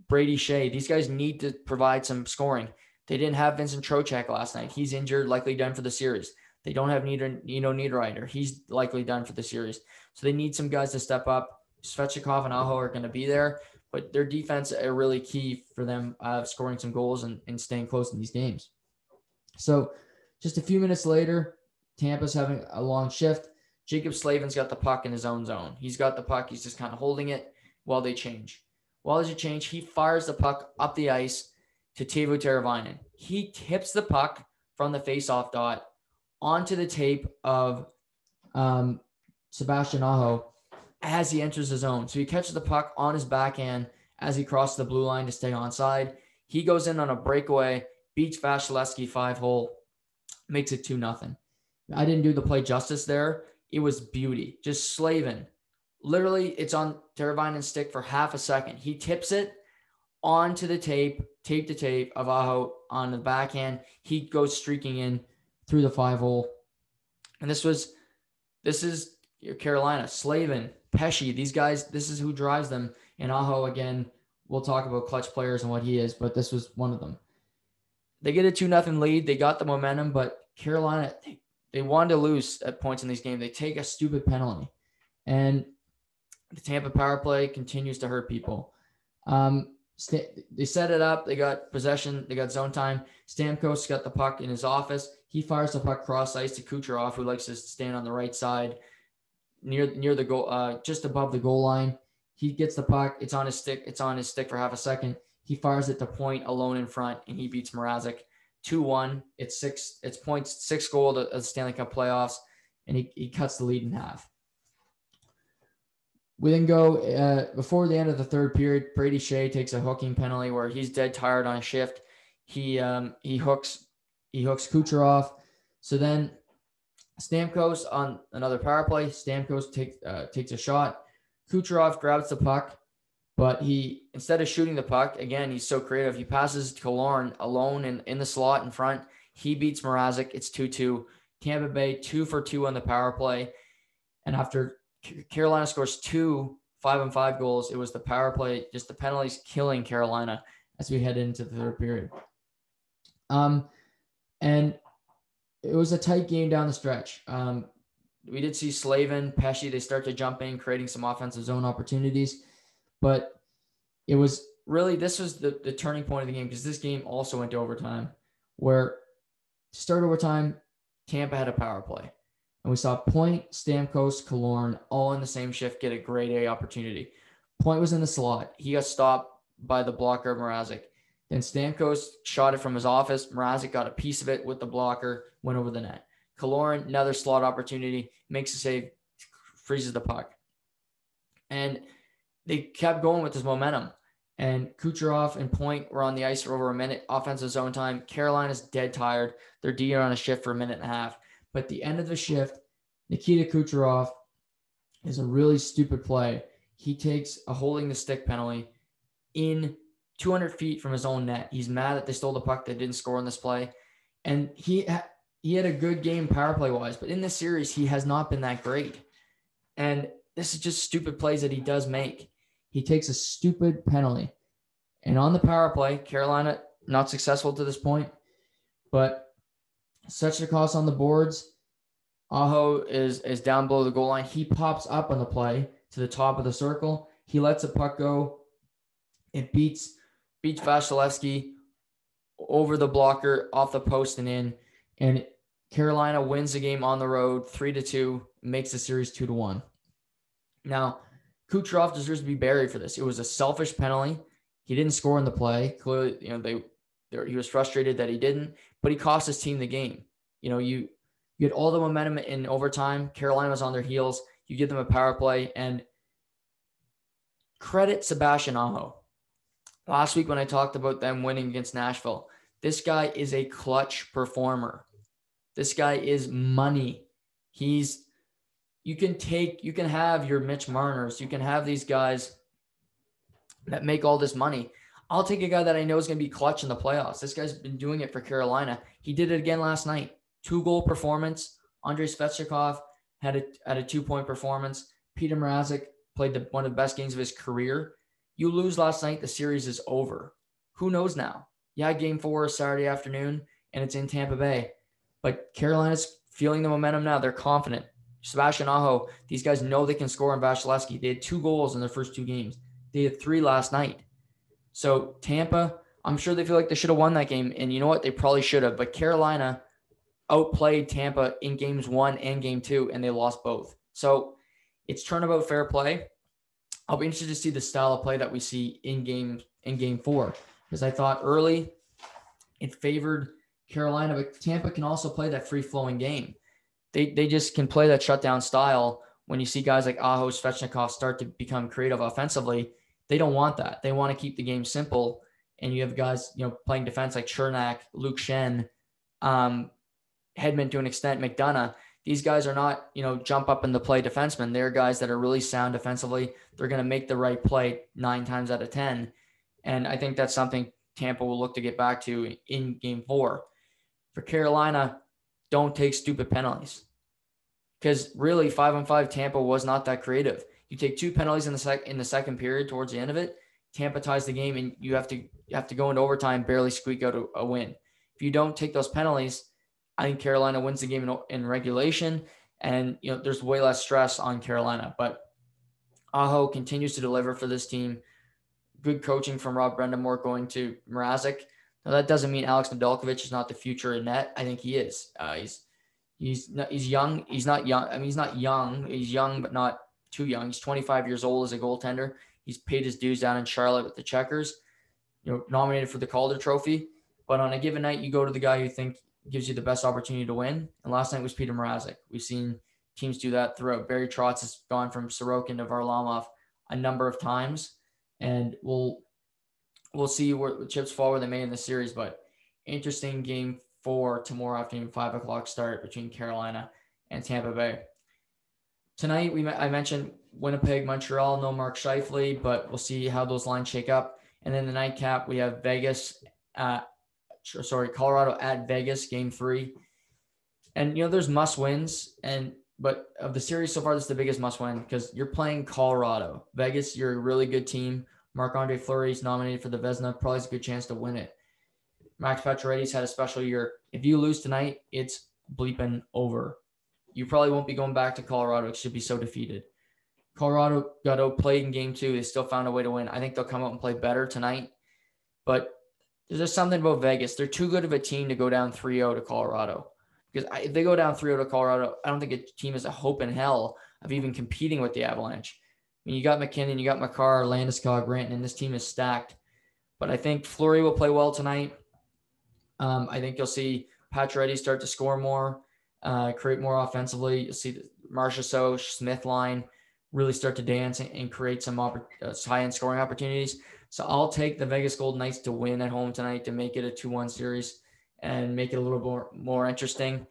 Brady Skjei. these guys need to provide some scoring. They didn't have Vincent Trocheck last night. He's injured, likely done for the series. They don't have Nieder, Nino Niederreiter. He's likely done for the series. So they need some guys to step up. Svechnikov and Aho are going to be there, but their defense are really key for them uh, scoring some goals and, and staying close in these games. So just a few minutes later, Tampa's having a long shift. Jacob Slavin's got the puck in his own zone. He's got the puck. He's just kind of holding it while they change. While there's a change, he fires the puck up the ice to Teuvo Teravainen. He tips the puck from the faceoff dot onto the tape of um, Sebastian Aho as he enters the zone. So he catches the puck on his backhand as he crosses the blue line to stay onside. He goes in on a breakaway, beats Vasilevskiy five hole, makes it two nothing. I didn't do the play justice there. It was beauty, just slaving. Literally, it's on Teravainen's stick for half a second. He tips it onto the tape, tape to tape of Aho on the backhand. He goes streaking in through the five hole. And this was, this is your Carolina, Slavin, Pesce, these guys, this is who drives them. And Aho, again, we'll talk about clutch players and what he is, but this was one of them. They get a 2 nothing lead. They got the momentum, but Carolina, they, they wanted to lose at points in this game. They take a stupid penalty. And the Tampa power play continues to hurt people. Um, they set it up. They got possession. They got zone time. Stamkos got the puck in his office. He fires the puck cross ice to Kucherov, who likes to stand on the right side near near the goal, uh, just above the goal line. He gets the puck. It's on his stick. It's on his stick for half a second. He fires it to Point alone in front, and he beats Mrazek two one. It's six. It's points six goal to the Stanley Cup playoffs, and he, he cuts the lead in half. We then go uh, before the end of the third period. Brady Skjei takes a hooking penalty where he's dead tired on a shift. He um, he hooks he hooks Kucherov. So then Stamkos on another power play. Stamkos takes uh, takes a shot. Kucherov grabs the puck, but he instead of shooting the puck again, he's so creative. He passes to Killorn alone in, in the slot in front. He beats Mrazek. It's two two. Tampa Bay two for two on the power play, and after Carolina scores two five and five goals, it was the power play, just the penalties killing Carolina as we head into the third period. Um, and it was a tight game down the stretch. Um, we did see Slavin, Pesce, they start to jump in, creating some offensive zone opportunities. But it was really, this was the, the turning point of the game because this game also went to overtime where to start overtime, Tampa had a power play. And we saw Point, Stamkos, Killorn all in the same shift get a great A opportunity. Point was in the slot. He got stopped by the blocker Mrazek. Then Stamkos shot it from his office. Mrazek got a piece of it with the blocker, went over the net. Killorn, another slot opportunity, makes a save, freezes the puck. And they kept going with this momentum. And Kucherov and Point were on the ice for over a minute. Offensive zone time. Carolina's dead tired. They're D on a shift for a minute and a half. But the end of the shift, Nikita Kucherov is a really stupid play. He takes a holding the stick penalty in 200 feet from his own net. He's mad that they stole the puck. They didn't score on this play. And he, he had a good game power play wise, but in this series, he has not been that great. And this is just stupid plays that he does make. He takes a stupid penalty. And on the power play, Carolina not successful to this point, but such a cost on the boards. Aho is is down below the goal line. He pops up on the play to the top of the circle. He lets a puck go. It beats beats Vasilevskiy over the blocker, off the post and in. And Carolina wins the game on the road, three to two, makes the series two to one. Now, Kucherov deserves to be buried for this. It was a selfish penalty. He didn't score in the play. Clearly, you know, they, he was frustrated that he didn't, but he cost his team the game. You know, you you had all the momentum in overtime. Carolina was on their heels. You give them a power play and credit Sebastian Aho. Last week when I talked about them winning against Nashville, this guy is a clutch performer. This guy is money. He's you can take you can have your Mitch Marners, you can have these guys that make all this money. I'll take a guy that I know is going to be clutch in the playoffs. This guy's been doing it for Carolina. He did it again last night. Two goal performance. Andrei Svechnikov had a had a two point performance. Peter Mrazek played the, one of the best games of his career. You lose last night, the series is over. Who knows now? Yeah, game four is Saturday afternoon, and it's in Tampa Bay. But Carolina's feeling the momentum now. They're confident. Sebastian Aho, these guys know they can score on Vasilevskiy. They had two goals in their first two games. They had three last night. So Tampa, I'm sure they feel like they should have won that game. And you know what? They probably should have. But Carolina outplayed Tampa in games one and game two, and they lost both. So it's turnabout fair play. I'll be interested to see the style of play that we see in game in game four. Because I thought early it favored Carolina, but Tampa can also play that free flowing game. They, they just can play that shutdown style. When you see guys like Aho, Svechnikov start to become creative offensively, they don't want that. They want to keep the game simple. And you have guys, you know, playing defense like Cernak, Luke Schenn, um, Hedman to an extent, McDonagh. These guys are not, you know, jump up in the play defensemen. They're guys that are really sound defensively. They're going to make the right play nine times out of 10. And I think that's something Tampa will look to get back to in game four. For Carolina, don't take stupid penalties. Because really, five on five, Tampa was not that creative. You take two penalties in the sec in the second period towards the end of it, Tampa ties the game, and you have to you have to go into overtime, barely squeak out a, a win. If you don't take those penalties, I think Carolina wins the game in, in regulation, and you know there's way less stress on Carolina. But Aho continues to deliver for this team good coaching from Rob Brind'Amour going to Mrazek. Now that doesn't mean Alex Nedeljkovic is not the future in net. I think he is. Uh, he's he's not, he's young. He's not young. I mean, he's not young. He's young, but not too young. He's 25 years old as a goaltender. He's paid his dues down in Charlotte with the Checkers. You know, nominated for the Calder Trophy. But on a given night, you go to the guy you think gives you the best opportunity to win. And last night was Peter Mrazek. We've seen teams do that throughout. Barry Trotz has gone from Sorokin to Varlamov a number of times and we'll we'll see where the chips fall where they may in the series. But interesting game four tomorrow afternoon, five o'clock start between Carolina and Tampa Bay. Tonight, we I mentioned Winnipeg, Montreal, no Mark Scheifele, but we'll see how those lines shake up. And then the nightcap, we have Vegas, at, sorry, Colorado at Vegas, game three. And you know, there's must wins, and but of the series so far, this is the biggest must win because you're playing Colorado. Vegas, you're a really good team. Marc Andre Fleury is nominated for the Vezina, Probably has a good chance to win it. Max Pacioretty's had a special year. If you lose tonight, it's bleeping over. You probably won't be going back to Colorado. It should be so defeated. Colorado got outplayed in game two. They still found a way to win. I think they'll come out and play better tonight. But there's just something about Vegas. They're too good of a team to go down 3 0 to Colorado. Because if they go down 3 0 to Colorado, I don't think a team has a hope in hell of even competing with the Avalanche. Mean, you got MacKinnon, you got Makar, Landeskog, Granton, and this team is stacked. But I think Fleury will play well tonight. Um, I think you'll see Pacioretty start to score more, uh, create more offensively. You'll see the Marchessault, Smith line really start to dance and, and create some uh, high-end scoring opportunities. So I'll take the Vegas Golden Knights to win at home tonight to make it a 2-1 series and make it a little more more interesting.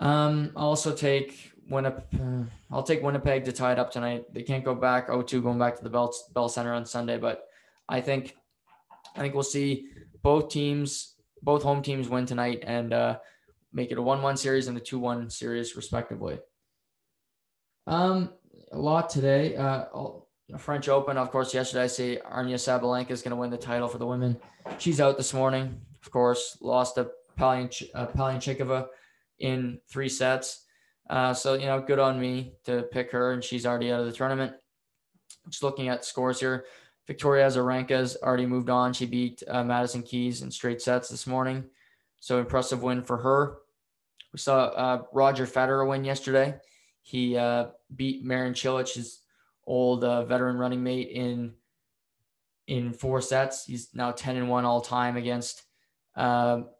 Um, also take Winnipeg. I'll take Winnipeg to tie it up tonight. They can't go back 0-2 going back to the Bell Bell Center on Sunday, but I think I think we'll see both teams, both home teams win tonight and uh, make it a one-one series and a two-one series respectively. Um, a lot today. Uh, French Open, of course, yesterday I say Aryna Sabalenka is going to win the title for the women. She's out this morning, of course, lost to Palyanch- uh, in three sets. Uh, so, you know, good on me to pick her, and she's already out of the tournament. Just looking at scores here. Victoria Azarenka's already moved on. She beat uh, Madison Keys in straight sets this morning. So impressive win for her. We saw uh, Roger Federer win yesterday. He uh, beat Marin Cilic, his old uh, veteran running mate, in in four sets. He's now ten and one all time against um,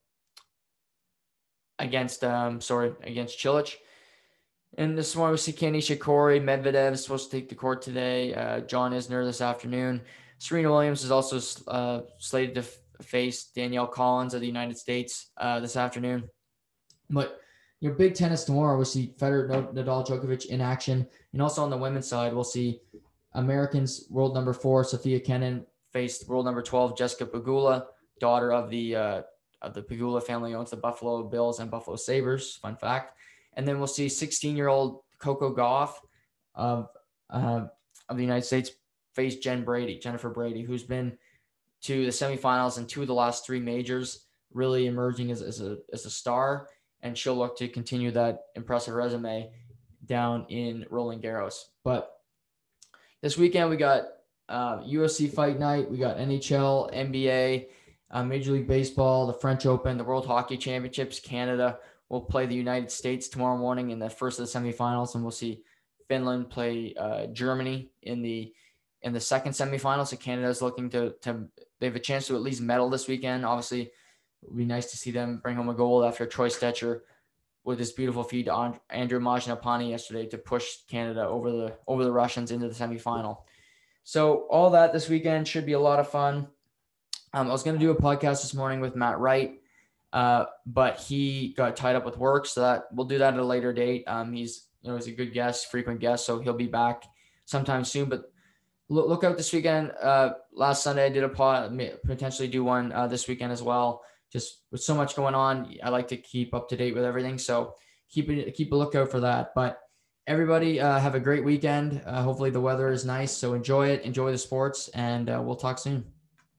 against um, sorry against Cilic. And this one we see Kei Nishikori, Medvedev is supposed to take the court today. Uh, John Isner this afternoon. Serena Williams is also uh, slated to f- face Danielle Collins of the United States uh, this afternoon. But your big tennis tomorrow, we'll see Federer, Nadal, Djokovic in action, and also on the women's side, we'll see Americans world number four Sofia Kenin faced world number twelve Jessica Pegula, daughter of the uh, of the Pegula family, owns the Buffalo Bills and Buffalo Sabres. Fun fact. And then we'll see 16 year old Coco Gauff of, uh, of the United States face Jen Brady, Jennifer Brady, who's been to the semifinals and two of the last three majors, really emerging as, as, a, as a star. And she'll look to continue that impressive resume down in Roland Garros. But this weekend, we got uh, Fight Night, we got NHL, NBA, uh, Major League Baseball, the French Open, the World Hockey Championships, Canada will play the United States tomorrow morning in the first of the semifinals, and we'll see Finland play uh, Germany in the in the second semifinal. So Canada is looking to to they have a chance to at least medal this weekend. Obviously, it would be nice to see them bring home a gold after Troy Stecher with this beautiful feed to Andrew Mangiapane yesterday to push Canada over the over the Russians into the semifinal. So all that this weekend should be a lot of fun. Um, I was going to do a podcast this morning with Matt Wright uh, but he got tied up with work, so that we'll do that at a later date. Um, he's you know he's a good guest, frequent guest, so he'll be back sometime soon. But look, look out this weekend. Uh, last Sunday I did a pod, potentially do one uh, this weekend as well. Just with so much going on, I like to keep up to date with everything. So keep keep a lookout for that. But everybody uh, have a great weekend. Uh, hopefully the weather is nice, so enjoy it, enjoy the sports, and uh, we'll talk soon.